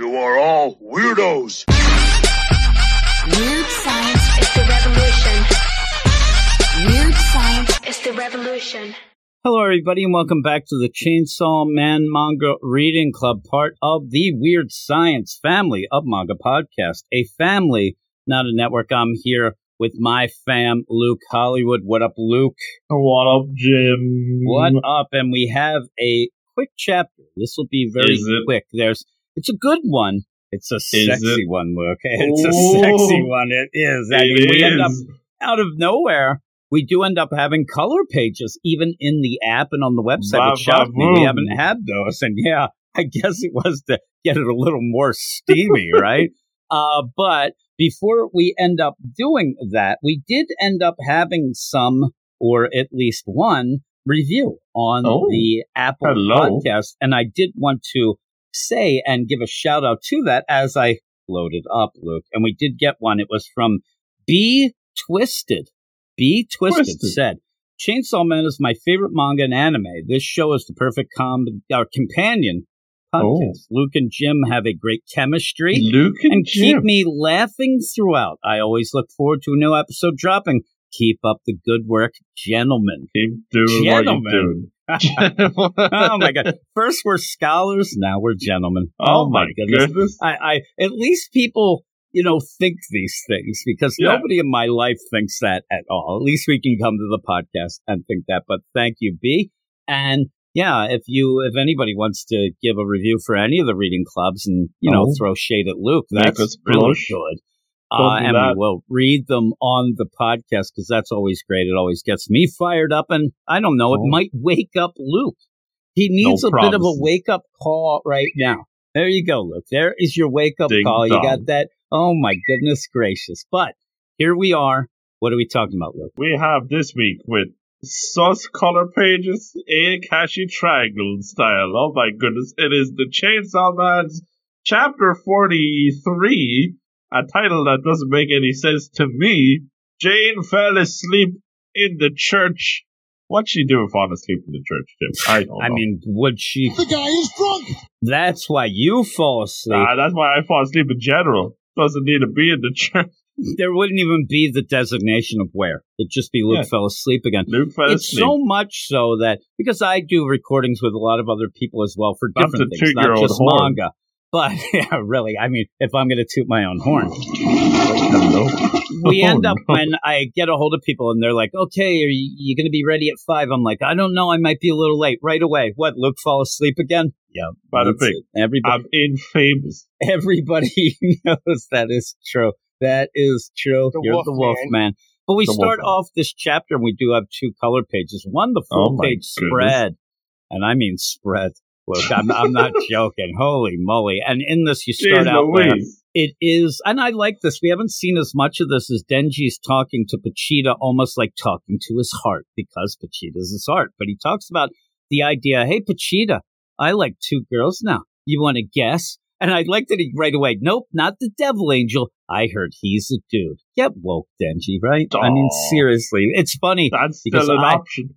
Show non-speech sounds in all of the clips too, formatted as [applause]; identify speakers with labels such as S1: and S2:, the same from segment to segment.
S1: You are all weirdos.
S2: Weird science is the revolution. Weird science is the revolution.
S3: Hello, everybody, and welcome back to the Chainsaw Man Manga Reading Club, part of the Weird Science family of manga podcast. A family, not a network. I'm here with my fam, Luke Hollywood. What up, Luke?
S4: What up, Jim?
S3: What up? And we have a quick chapter. This will be very quick. There's, it's a good one. It's a sexy
S4: it?
S3: one, Luke. [laughs] It's a sexy one. It is. I
S4: It
S3: mean, we end up out of nowhere, we do end up having color pages, even in the app and on the website,
S4: Ba-
S3: which shocked me. We haven't had those. And yeah, I guess it was to get it a little more steamy, [laughs] right? Uh, but before we end up doing that, we did end up having some, or at least one, review on
S4: Oh.
S3: the Apple
S4: Hello.
S3: podcast. And I did want to say and give a shout out to that as I loaded up, Luke. And we did get one. It was from B Twisted. B Twisted,
S4: Twisted.
S3: said, Chainsaw Man is my favorite manga and anime. This show is the perfect com- uh, companion podcast.
S4: Oh.
S3: Luke and Jim have a great chemistry
S4: Luke and,
S3: and keep me laughing throughout. I always look forward to a new episode dropping. Keep up the good work, gentlemen.
S4: Keep doing
S3: Gentlemen.
S4: what you're doing. [laughs]
S3: oh my god! First we're scholars, now we're gentlemen.
S4: Oh, oh my goodness.
S3: I, I at least people you know think these things because
S4: Yeah.
S3: nobody in my life thinks that at all. At least we can come to the podcast and think that. But thank you, B. And yeah, if you if anybody wants to give a review for any of the reading clubs and you know
S4: Oh.
S3: throw shade at Luke, that's
S4: us
S3: really good. Uh, and
S4: that.
S3: we will read them on the podcast because that's always great. It always gets me fired up, and I don't know, it
S4: Oh.
S3: might wake up Luke. He needs
S4: No
S3: a bit of a wake up call right now. There you go, Luke. There is your wake up
S4: Ding
S3: call. You got that? Oh my goodness gracious! But here we are. What are we talking about, Luke?
S4: we have this week with sauce color pages in Kashi Triangle style. Oh my goodness. It is the Chainsaw Man's chapter 43, a title that doesn't make any sense to me. Jane fell asleep in the church. What's she doing falling asleep in the church, Jim? I don't
S3: I
S4: know.
S3: mean, would she?
S1: The guy is drunk.
S3: That's why you fall asleep.
S4: Ah, that's why I fall asleep in general. Doesn't need to be in the church. [laughs]
S3: there wouldn't even be the designation of where. It'd just be Luke
S4: Yeah.
S3: fell asleep again.
S4: Luke fell
S3: it's
S4: asleep.
S3: so much so that because I do recordings with a lot of other people as well for
S4: Not
S3: different things, not just
S4: horn.
S3: manga. But [laughs] yeah, really, I mean, if I'm going to toot my own horn, we
S4: Oh,
S3: end up
S4: no.
S3: when I get a hold of people and they're like, "Okay, are you, you going to be ready at five? I'm like, "I don't know, I might be a little late." Right away, what? Luke fall asleep again? Yeah, that's
S4: bing.
S3: it. Everybody,
S4: I'm infamous. [laughs]
S3: everybody [laughs] knows that is true. That is true.
S1: The
S3: You're
S1: wolf
S3: the wolf
S1: man.
S3: man. But we
S4: The
S3: start
S4: wolf man.
S3: off this chapter and we do have two color pages. One, the full
S4: Oh
S3: page
S4: goodness.
S3: spread. And I mean spread. I'm, I'm not [laughs] joking. Holy moly. And in this, you start
S4: Jeez
S3: out
S4: Louise.
S3: it is, and I like this. We haven't seen as much of this as Denji's talking to Pochita, almost like talking to his heart because Pochita's his heart. But he talks about the idea, hey, Pochita, I like two girls now. You want to guess? And I like that he right away, nope, not the devil angel. I heard he's a dude. Get woke, Denji, right? I mean, seriously. It's funny.
S4: That's
S3: because
S4: still an
S3: I-
S4: option.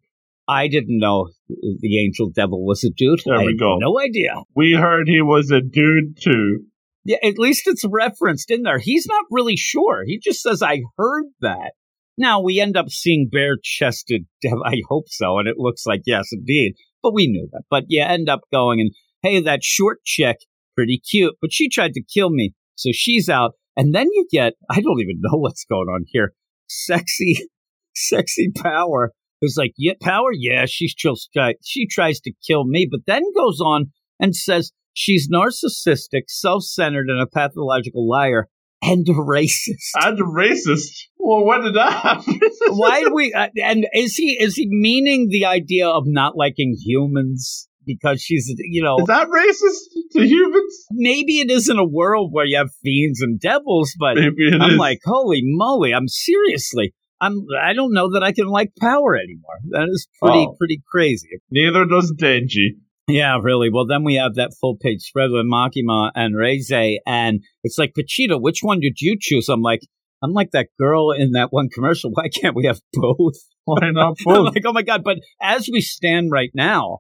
S3: I didn't know the angel devil was a dude.
S4: There
S3: I
S4: we go.
S3: No idea.
S4: We heard he was a dude too.
S3: Yeah, at least it's referenced in there. He's not really sure. He just says, I heard that. Now we end up seeing bare chested. Devil. [laughs] I hope so. And it looks like, yes, indeed. But we knew that. But you end up going and, hey, that short chick, pretty cute, but she tried to kill me. So she's out. And then you get, I don't even know [laughs] what's going on here. Sexy, [laughs] sexy power. Who's like, yeah, power? Yeah, she's just, she tries to kill me, but then goes on and says, She's narcissistic, self centered, and a pathological liar and a racist.
S4: And a racist. Well, when did that happen? [laughs]
S3: Why do we? Uh, and is he is he meaning the idea of not liking humans because she's you know
S4: Is that racist to humans?
S3: maybe it is in a world where you have fiends and devils, but
S4: it is.
S3: I'm like holy moly! I'm seriously. I'm. I don't know that I can like power anymore. That is pretty
S4: Oh.
S3: pretty crazy.
S4: Neither does Denji.
S3: Yeah, really. Well, then we have that full page spread with Makima and Reze, and it's like Pochita. Which one did you choose? I'm like, I'm like that girl in that one commercial. [laughs] Why can't we have both?
S4: Why not [laughs]
S3: I'm
S4: both?
S3: like, oh my god! But as we stand right now,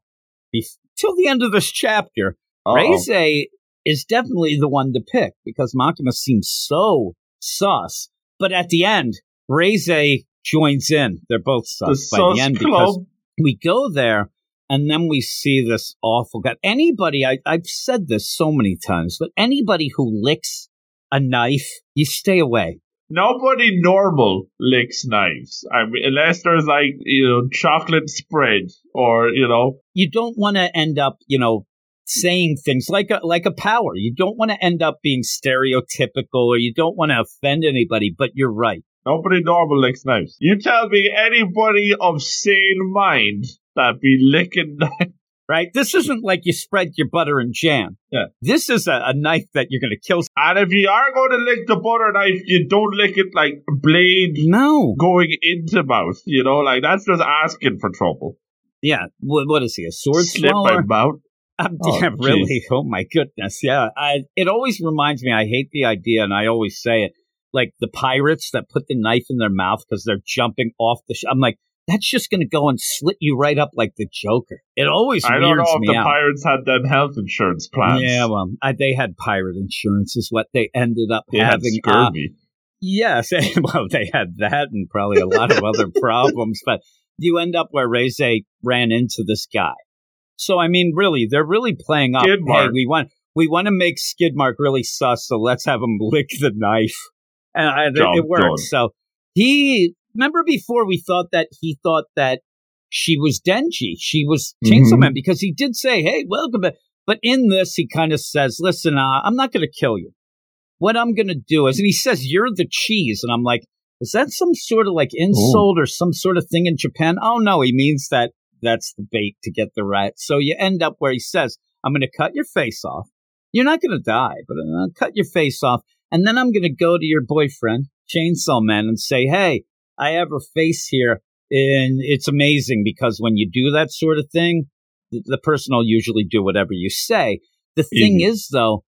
S3: till the end of this chapter. Reze is definitely the one to pick because Makima seems so sus. But at the end, Reze joins in. They're both sus
S4: The
S3: by the end
S4: club.
S3: because we go there and then we see this awful guy. Anybody, I, I've said this so many times, but anybody who licks a knife, you stay away.
S4: Nobody normal licks knives. I mean, unless there's like you know chocolate spread or you know
S3: You don't want to end up, you know, saying things like a, like a power. You don't want to end up being stereotypical or you don't want to offend anybody, but you're right.
S4: Nobody normal licks knives. You tell me anybody of sane mind that be licking [laughs] knives.
S3: Right? This isn't like you spread your butter and jam.
S4: Yeah.
S3: This is a, a knife that you're going to kill.
S4: And if you are going to lick the butter knife, you don't lick it like blade
S3: No.
S4: going into mouth. You know, like that's just asking for trouble.
S3: Yeah. What, what is he? A sword
S4: Slip
S3: swallower?
S4: mouth. [laughs]
S3: Um,
S4: Oh,
S3: yeah, really. Oh my goodness. Yeah. I, it always reminds me, I hate the idea and I always say it, like the pirates that put the knife in their mouth because they're jumping off the sh- I'm like, that's just going to go and slit you right up like the Joker. It always
S4: I don't know if the
S3: out.
S4: pirates had them health insurance plans.
S3: Yeah, well, I, they had pirate insurance, is what they ended up
S4: they had
S3: having. Uh, yes, [laughs] well, they had that and probably a lot of other [laughs] problems, but you end up where Reze ran into this guy. So, I mean, really, they're really playing up. Hey, we want we want to make Skidmark really sus, so let's have him [laughs] lick the knife, and I, it- it works.
S4: done.
S3: So he remember before we thought that he thought that she was Denji, she was Chainsaw
S4: Mhm.
S3: Man because he did say, "Hey, welcome." back." But in this, he kind of says, "Listen, uh, I'm not going to kill you. What I'm going to do is," and he says, "You're the cheese," and I'm like, "Is that some sort of like insult or some sort of thing in Japan?" Oh no, he means that that's the bait to get the rat. So you end up where he says, "I'm going to cut your face off. You're not going to die, but I'm going to cut your face off, and then I'm going to go to your boyfriend, Chainsaw Man, and say, "Hey, I have her face here." And it's amazing because when you do that sort of thing, the, person will usually do whatever you say. The thing
S4: Mhm.
S3: is, though,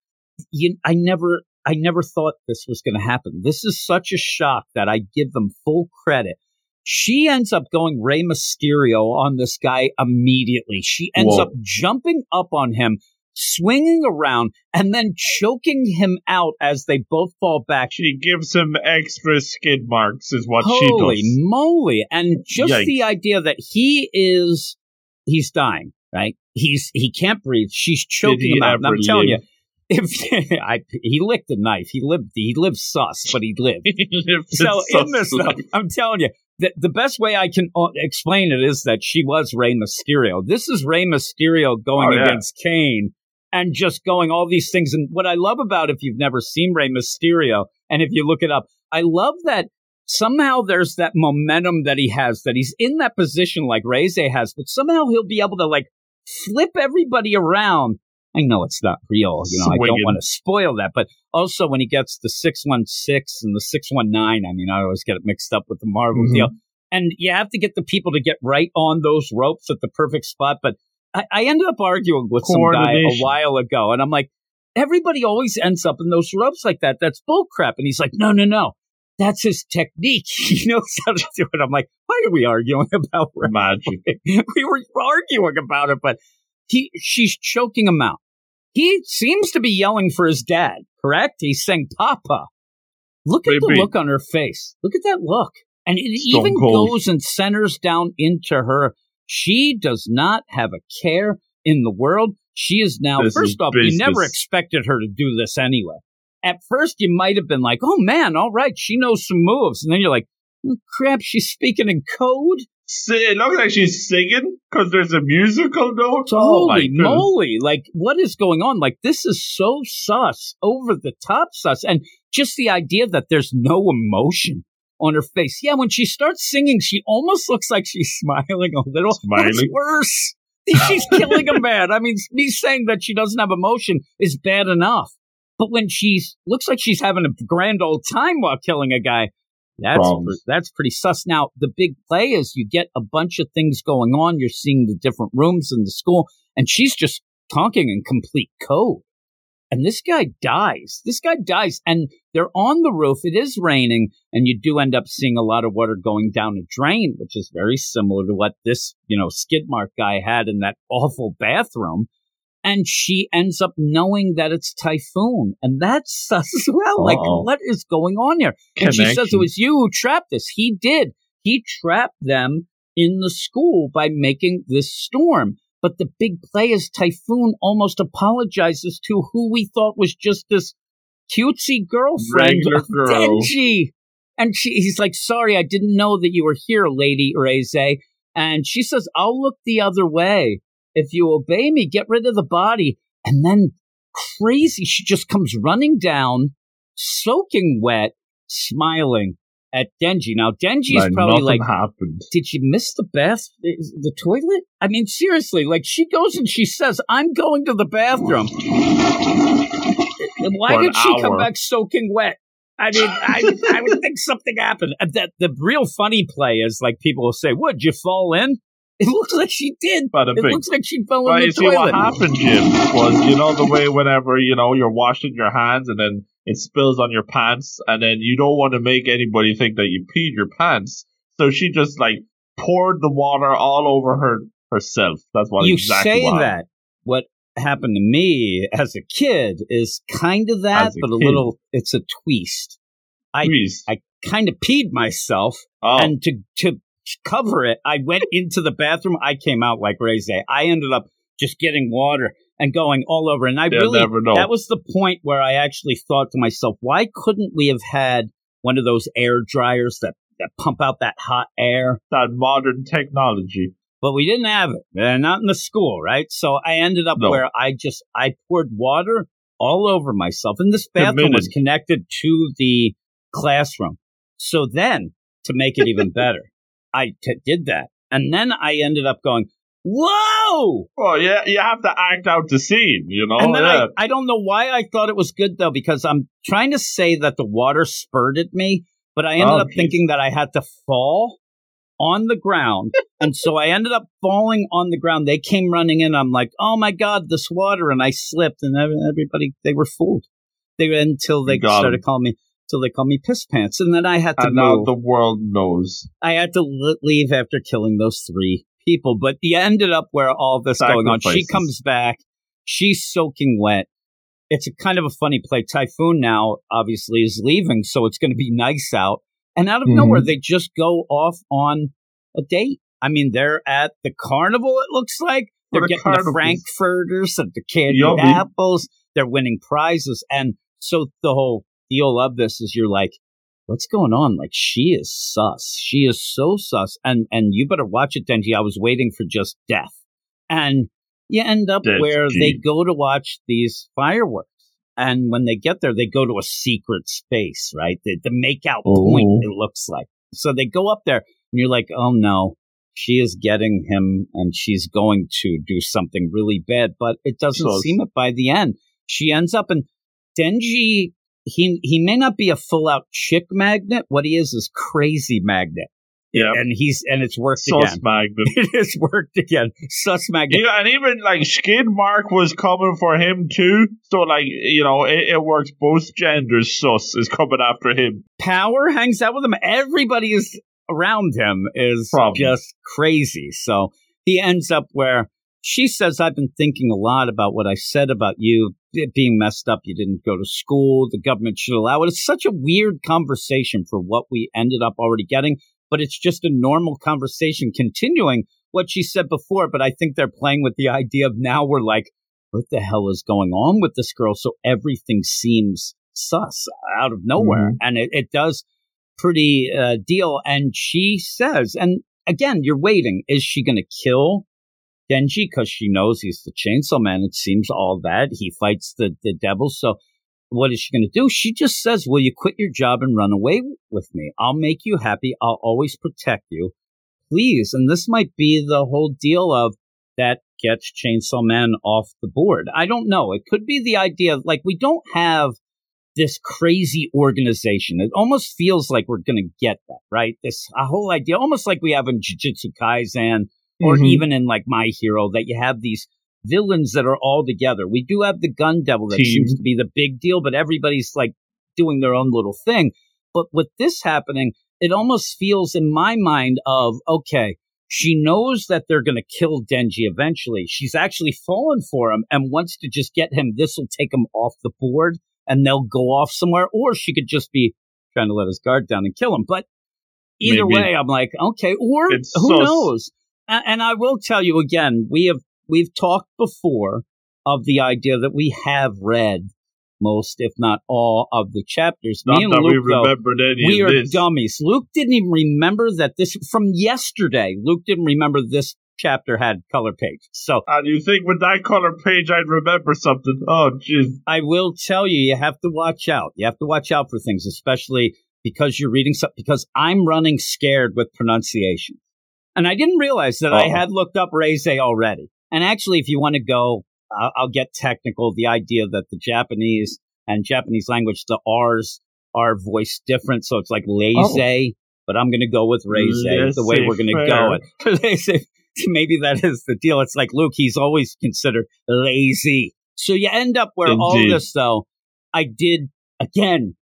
S3: you, I never, I never thought this was going to happen. This is such a shock that I give them full credit. She ends up going Rey Mysterio on this guy immediately. She ends
S4: Whoa.
S3: up jumping up on him, swinging around, and then choking him out as they both fall back.
S4: She gives him extra skid marks, is what
S3: Holy
S4: she does.
S3: Holy moly! And just
S4: Yikes.
S3: the idea that he is, he's dying, right? He's he can't breathe. She's choking him out. And I'm telling you, [laughs] if [laughs] I, he licked a knife, he lived. He lived sus, but he lived. [laughs]
S4: He lived
S3: So
S4: in
S3: this,
S4: life.
S3: I'm telling you, the, the best way I can uh, explain it is that she was Rey Mysterio. This is Rey Mysterio going
S4: Oh, yeah.
S3: against Kane and just going all these things. And what I love about if you've never seen Rey Mysterio, and if you look it up, I love that somehow there's that momentum that he has, that he's in that position like Reze has, but somehow he'll be able to like flip everybody around. I know it's not real, you know, I don't want to spoil that, but also when he gets the 616 and the 619, I mean, I always get it mixed up with the Marvel
S4: Mhm.
S3: deal. And you have to get the people to get right on those ropes at the perfect spot. But I, I ended up arguing with some guy a while ago, and I'm like, everybody always ends up in those ropes like that. That's bullcrap. And he's like, no, no, no. That's his technique. [laughs] He knows how to do it. I'm like, why are we arguing [laughs] about
S4: Magic. [laughs]
S3: we were arguing about it, but he she's choking him out. He seems to be yelling for his dad, correct? He's saying Papa. Look at the look on her face. Look at that look. And it
S4: Stone
S3: even
S4: cold.
S3: goes and centers down into her. She does not have a care in the world. She is now,
S4: This is
S3: first off, you never expected her to do this anyway. At first, you might have been like, oh man, all right, she knows some moves. And then you're like, oh, crap, she's speaking in code?
S4: It looks like she's singing because there's a musical note. oh
S3: Holy
S4: goodness.
S3: moly! Like, what is going on? Like, this is so sus, over the top sus, and just the idea that there's no emotion on her face. Yeah, when she starts singing, she almost looks like she's [laughs] smiling a little. That's
S4: Smiling?
S3: worse. [laughs] She's killing a man. I mean, me saying that she doesn't have emotion is bad enough, but when she's looks like she's having a grand old time while killing a guy. That's
S4: Problems.
S3: that's pretty sus. Now the big play is you get a bunch of things going on. You're seeing the different rooms in the school, and she's just talking in complete code. And this guy dies. This guy dies, and they're on the roof. It is raining, and you do end up seeing a lot of water going down a drain, which is very similar to what this, you know, skid mark guy had in that [laughs] awful bathroom. and she ends up knowing that it's Typhoon, and that's sus [laughs] as well. Like,
S4: Uh-oh.
S3: what is going on here? And she says it was you who trapped this. He did. He trapped them in the school by making this storm. But the big play is Typhoon almost apologizes to who we thought was just this cutesy girlfriend
S4: Regular [laughs] girl.
S3: Denji. And she, he's like, sorry, I didn't know that you were here, Lady Reze. And she says, I'll look the other way. If you obey me, get rid of the body. And then crazy, she just comes running down, soaking wet, smiling at Denji. Now, Denji's
S4: like
S3: probably like,
S4: happened.
S3: did she miss the bath, the toilet? I mean, seriously, like she goes and she says, I'm going to the bathroom. Why did she come back soaking wet? I mean, I, I would think something happened. That the real funny play is like people will say, "Would you fall in?" [laughs] It looks like she did.
S4: But
S3: It looks like she fell
S4: But
S3: in
S4: you
S3: the
S4: see what happened, Jim, was you know the way whenever you know you're washing your hands and then it spills on your pants, and then you don't want to make anybody think that you peed your pants, so she just like poured the water all over her herself. That's what
S3: you
S4: exactly
S3: say
S4: what
S3: that. What happened to me as a kid is kind of that,
S4: a
S3: but a little. It's a twist. I-
S4: Please.
S3: I kind of peed myself,
S4: oh,
S3: and to to cover it, I went into the bathroom. I came out like Reze. I ended up just getting water and going all over. And I
S4: they'll
S3: really
S4: never know.
S3: that was the point where I actually thought to myself, why couldn't we have had one of those air dryers that that pump out that hot air?
S4: that modern technology.
S3: But we didn't have it. Uh, not in the school, right? So I ended up
S4: No.
S3: where I just I poured water all over myself, and this bathroom was connected to the classroom. So then, to make it even [laughs] better, I t- did that, and then I ended up going, "Whoa!"
S4: Well, yeah, you have to act out the scene, you know.
S3: and then
S4: yeah.
S3: I, I don't know why I thought it was good though, because I'm trying to say that the water spurted me, but I ended
S4: Oh,
S3: up
S4: geez.
S3: thinking that I had to fall on the ground. [laughs] and so I ended up falling on the ground. They came running in. I'm like, oh my God, this water. And I slipped and everybody, they were fooled. They until they started calling me, till they called me piss pants. And then I had to
S4: and now the world knows.
S3: I had to leave after killing those three people. But you ended up where all this going on. She comes back. She's soaking wet. It's a kind of a funny play. Typhoon now obviously is leaving, so it's going to be nice out. And out of
S4: Mhm.
S3: nowhere, they just go off on a date. I mean, they're at the carnival. It looks like they're
S4: a
S3: getting
S4: carnival.
S3: the frankfurters and the candied
S4: Yummy.
S3: apples. They're winning prizes, and so the whole deal of this is you're like, what's going on? Like she is sus. She is so sus. And and you better watch it, Denji. I was waiting for just death. And you end up
S4: Denji.
S3: where they go to watch these fireworks. And when they get there, they go to a secret space, right? The, the makeout oh. point,
S4: Oh.
S3: it looks like. So they go up there and you're like, oh no, she is getting him and she's going to do something really bad. But it doesn't
S4: So-
S3: seem it by the end. She ends up and Denji he he may not be a full out chick magnet. What he is is crazy magnet.
S4: Yeah.
S3: And he's and it's worked again.
S4: Sus
S3: again.
S4: magnet. [laughs]
S3: It has worked again. Sus magnet.
S4: Yeah, and even like skid mark was coming for him too. So like you know, it, it works both genders. Sus is coming after him.
S3: Power hangs out with him. Everybody is around him is
S4: Problem.
S3: just crazy. So he ends up where she says, I've been thinking a lot about what I said about you being messed up. You didn't go to school. The government should allow it. It's such a weird conversation for what we ended up already getting, but it's just a normal conversation continuing what she said before. But I think they're playing with the idea of now we're like, what the hell is going on with this girl? So everything seems sus out of nowhere. And it, it does pretty uh, deal. And she says, and again, you're waiting. Is she going to kill Denji because she knows he's the Chainsaw Man? It seems all that he fights the the devil. So what is she going to do? She just says, "Will you quit your job and run away with me? I'll make you happy. I'll always protect you, please." And this might be the whole deal of that gets Chainsaw Man off the board. I don't know. It could be the idea like we don't have this crazy organization. It almost feels like we're going to get that, right? This a whole idea, almost like we have in Jujutsu Kaisen or
S4: Mhm.
S3: even in like My Hero, that you have these villains that are all together. We do have the Gun Devil that
S4: Team.
S3: seems to be the big deal, but everybody's like doing their own little thing. But with this happening, it almost feels in my mind of okay, She knows that they're going to kill Denji eventually. She's actually fallen for him and wants to just get him. This will take him off the board and they'll go off somewhere. Or she could just be trying to let his guard down and kill him. But either
S4: Maybe.
S3: way, I'm like, okay, or
S4: It's
S3: who
S4: sus.
S3: knows? And I will tell you again, we have we've talked before of the idea that we have read most, if not all, of the chapters.
S4: Not
S3: Me and
S4: that we
S3: Luke, though,
S4: remembered any
S3: we
S4: of
S3: are
S4: this.
S3: dummies. Luke didn't even remember that this from yesterday. Luke didn't remember this chapter had color pages. So
S4: And you think with that color page I'd remember something? Oh, jeez.
S3: I will tell you, you have to watch out. You have to watch out for things, especially because you're reading something. Because I'm running scared with pronunciation, and I didn't realize that I
S4: Uh-oh.
S3: had looked up Reze already. And actually, if you want to go, I'll, I'll get technical. The idea that the Japanese and Japanese language, the R's are voiced different, so it's like lazy. Oh. But I'm going to go with Reze, the way we're going to go. It. [laughs] Maybe that is the deal. It's like Luke; he's always considered lazy. So you end up where all
S4: Indeed.
S3: this, though, I did again.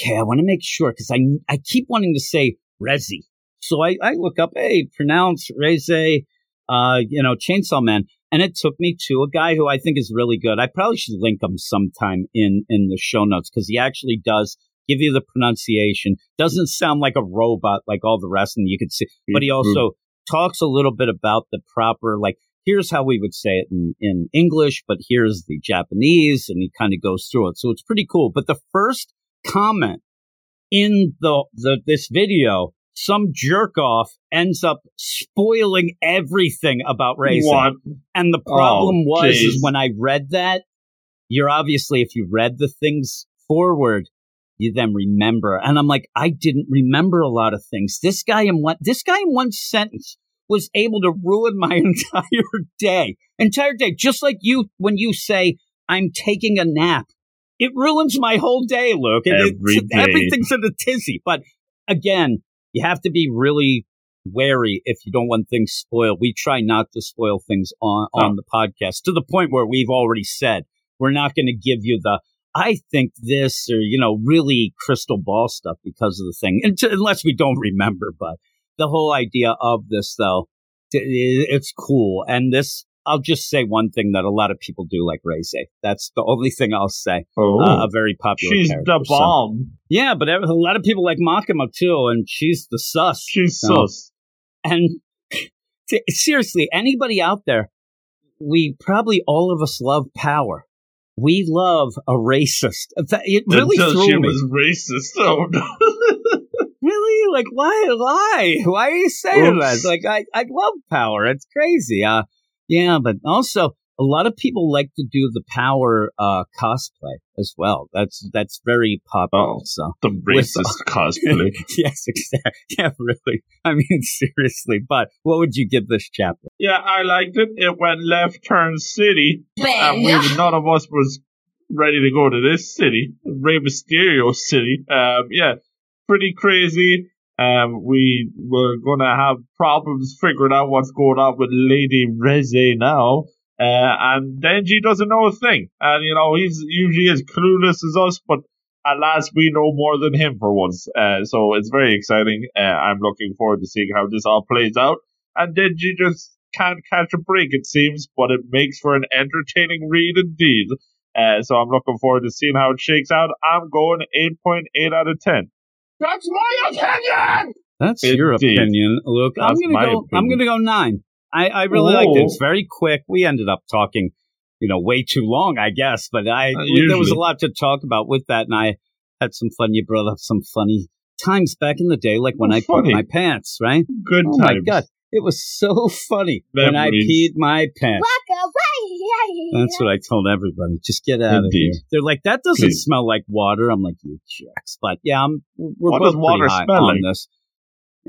S3: Okay, I want to make sure because I I keep wanting to say Rezi. So I, I look up, hey, pronounce Reze, uh, you know, Chainsaw Man. And it took me to a guy who I think is really good. I probably should link him sometime in, in the show notes because he actually does give you the pronunciation. Doesn't sound like a robot like all the rest, and you could see, but he also talks a little bit about the proper, like, here's how we would say it in, in English, but here's the Japanese, and he kind of goes through it. So it's pretty cool. But the first comment in the, the this video, some jerk off ends up spoiling everything about racing.
S4: What?
S3: And the problem
S4: Oh,
S3: was is when I read that, you're obviously if you read the things forward, you then remember. And I'm like, I didn't remember a lot of things. This guy in one this guy in one sentence was able to ruin my [laughs] entire day. Entire day. Just like you when you say, I'm taking a nap. It ruins my whole day, Luke. And it-
S4: Every day.
S3: everything's in a tizzy. But again, you have to be really wary if you don't want things spoiled. We try not to spoil things on, on the podcast to the point where we've already said we're not going to give you the I think this or you know really crystal ball stuff because of the thing unless we don't remember. But the whole idea of this though, it's cool. And this, I'll just say one thing that a lot of people do like Reze. That's the only thing I'll say.
S4: Oh,
S3: Uh, a very popular.
S4: she's the
S3: So-
S4: bomb.
S3: yeah, but a lot of people like Makima too, and she's the sus.
S4: She's
S3: No.
S4: sus.
S3: And [laughs] t- seriously, anybody out there, we probably all of us love power. We love a racist. It really
S4: Until
S3: threw
S4: she
S3: me.
S4: was racist. [laughs] Oh no.
S3: Really? Like, why? Why? Why are you saying
S4: Oops.
S3: that? Like, I, I love power. It's crazy. Uh, yeah, but also a lot of people like to do the power uh cosplay as well. That's that's very popular.
S4: Oh.
S3: So
S4: the [laughs] racist [laughs] cosplay.
S3: yes, exactly. [laughs] Yeah, really. I mean, seriously. But what would you give this chapter?
S4: Yeah, I liked it. It went left turn city. And we, none of us was ready to go to this city, Rey Mysterio city. Um, yeah, pretty crazy. Um, we were gonna have problems figuring out what's going on with Lady Reze now. Uh, and Denji doesn't know a thing. And, you know, he's usually as clueless as us, but at last we know more than him for once. Uh, so it's very exciting. Uh, I'm looking forward to seeing how this all plays out. And Denji just can't catch a break, it seems, but it makes for an entertaining read indeed. Uh, so I'm looking forward to seeing how it shakes out. I'm going 8.8 out of 10.
S1: That's my opinion!
S3: That's your
S4: Indeed.
S3: opinion, Luke. I'm gonna
S4: my
S3: go. I'm gonna go nine. I, I really liked it. It's very quick. We ended up talking, you know, way too long, I guess. But I
S4: Uh,
S3: there was a lot to talk about with that, and I had some fun. You brought up some funny times back in the day, like when
S4: Oh,
S3: I
S4: funny.
S3: put my pants. Right?
S4: Good times.
S3: Oh
S4: times.
S3: my god, it was so [laughs] funny when I peed my pants. That's what I told everybody. Just get out of here. They're like, that doesn't
S4: Please.
S3: smell like water. I'm like, you jerks. But yeah, I'm, we're
S4: What
S3: both
S4: does water
S3: pretty high
S4: smell
S3: on
S4: like?
S3: this.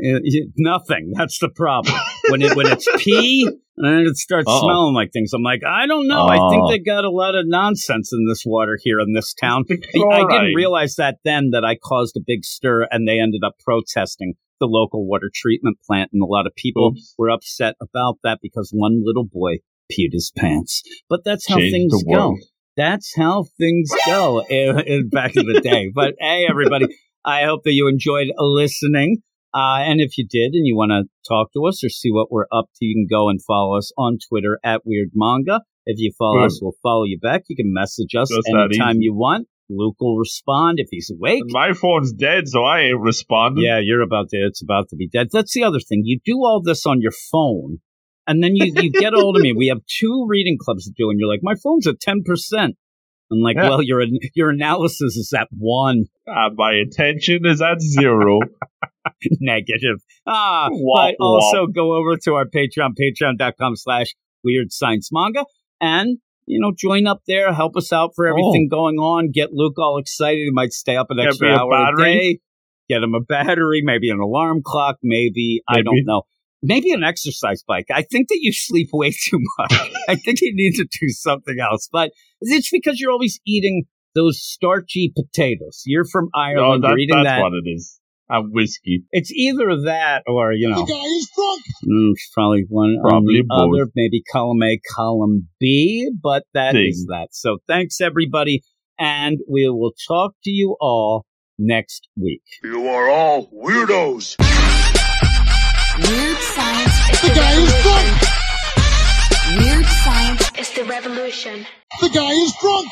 S3: Uh, y- nothing. That's the problem. [laughs] when it when it's pee and then it starts
S4: Uh-oh.
S3: smelling like things, I'm like, I don't know. I think
S4: Oh.
S3: they got a lot of nonsense in this water here in this town. [laughs] I, I didn't realize that then that I caused a big stir and they ended up protesting the local water treatment plant and a lot of people
S4: Oops.
S3: were upset about that because one little boy peed his pants. But that's how
S4: Changed
S3: things go. That's how things go in, in back in the day. [laughs] But hey, everybody, I hope that you enjoyed listening Uh, and if you did and you want to talk to us or see what we're up to, you can go and follow us on Twitter at Weird Manga. If you follow
S4: Good.
S3: us, we'll follow you back. You can message us
S4: Just
S3: anytime you want. Luke will respond if he's awake.
S4: My phone's dead, so I ain't responding.
S3: Yeah, you're about to. It's about to be dead. That's the other thing. You do all this on your phone, and then you you get hold of me. We have two [laughs] reading clubs to do, and you're like, my phone's at ten percent. I'm like,
S4: Yeah.
S3: well, your your analysis is at one
S4: Uh, my attention is at zero. [laughs]
S3: negative. Ah, but also go over to our Patreon, patreon.com slash weird science manga, and you know, join up there, help us out for everything going on. Get Luke all excited. He might stay up an extra hour a day. Get him a battery, maybe an alarm clock, maybe I don't know. Maybe an exercise bike. I think that you sleep way too [laughs] much. I think you need to do something else. But it's because you're always eating those starchy potatoes. You're from
S4: No,
S3: Ireland.
S4: that,
S3: you're eating
S4: that's
S3: that.
S4: what it is. And whiskey.
S3: It's either that or, you know,
S1: The guy is drunk.
S3: mm, it's probably one
S4: Probably
S3: on the
S4: both.
S3: other, maybe column A, column B, but that is
S4: Ding.
S3: that. So thanks everybody. And we will talk to you all next week.
S1: You are all weirdos.
S2: Weird science is
S1: The
S2: the
S1: guy is
S2: revolution. Weird science is the revolution.
S1: The guy is drunk.